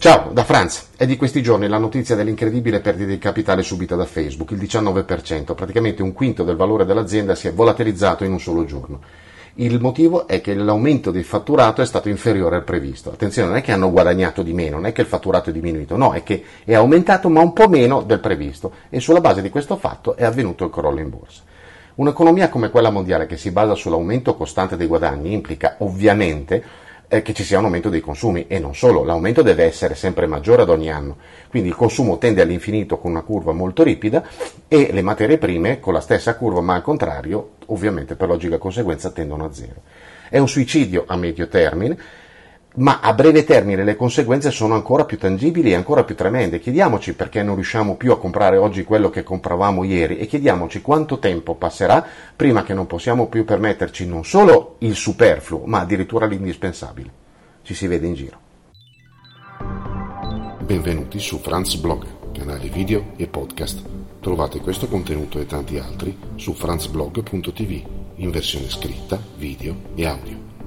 Ciao, da Franz. È di questi giorni la notizia dell'incredibile perdita di capitale subita da Facebook, il 19%, praticamente un quinto del valore dell'azienda si è volatilizzato in un solo giorno. Il motivo è che l'aumento del fatturato è stato inferiore al previsto. Attenzione, non è che hanno guadagnato di meno, non è che il fatturato è diminuito, no, è che è aumentato ma un po' meno del previsto e sulla base di questo fatto è avvenuto il crollo in borsa. Un'economia come quella mondiale che si basa sull'aumento costante dei guadagni implica ovviamente eh, che ci sia un aumento dei consumi e non solo, l'aumento deve essere sempre maggiore ad ogni anno, quindi il consumo tende all'infinito con una curva molto ripida e le materie prime con la stessa curva ma al contrario, ovviamente per logica conseguenza tendono a zero. È un suicidio a medio termine ma a breve termine le conseguenze sono ancora più tangibili e ancora più tremende. Chiediamoci perché non riusciamo più a comprare oggi quello che compravamo ieri e chiediamoci quanto tempo passerà prima che non possiamo più permetterci non solo il superfluo, ma addirittura l'indispensabile. Ci si vede in giro. Benvenuti su Franz Blog, canale video e podcast. Trovate questo contenuto e tanti altri su franzblog.tv in versione scritta, video e audio.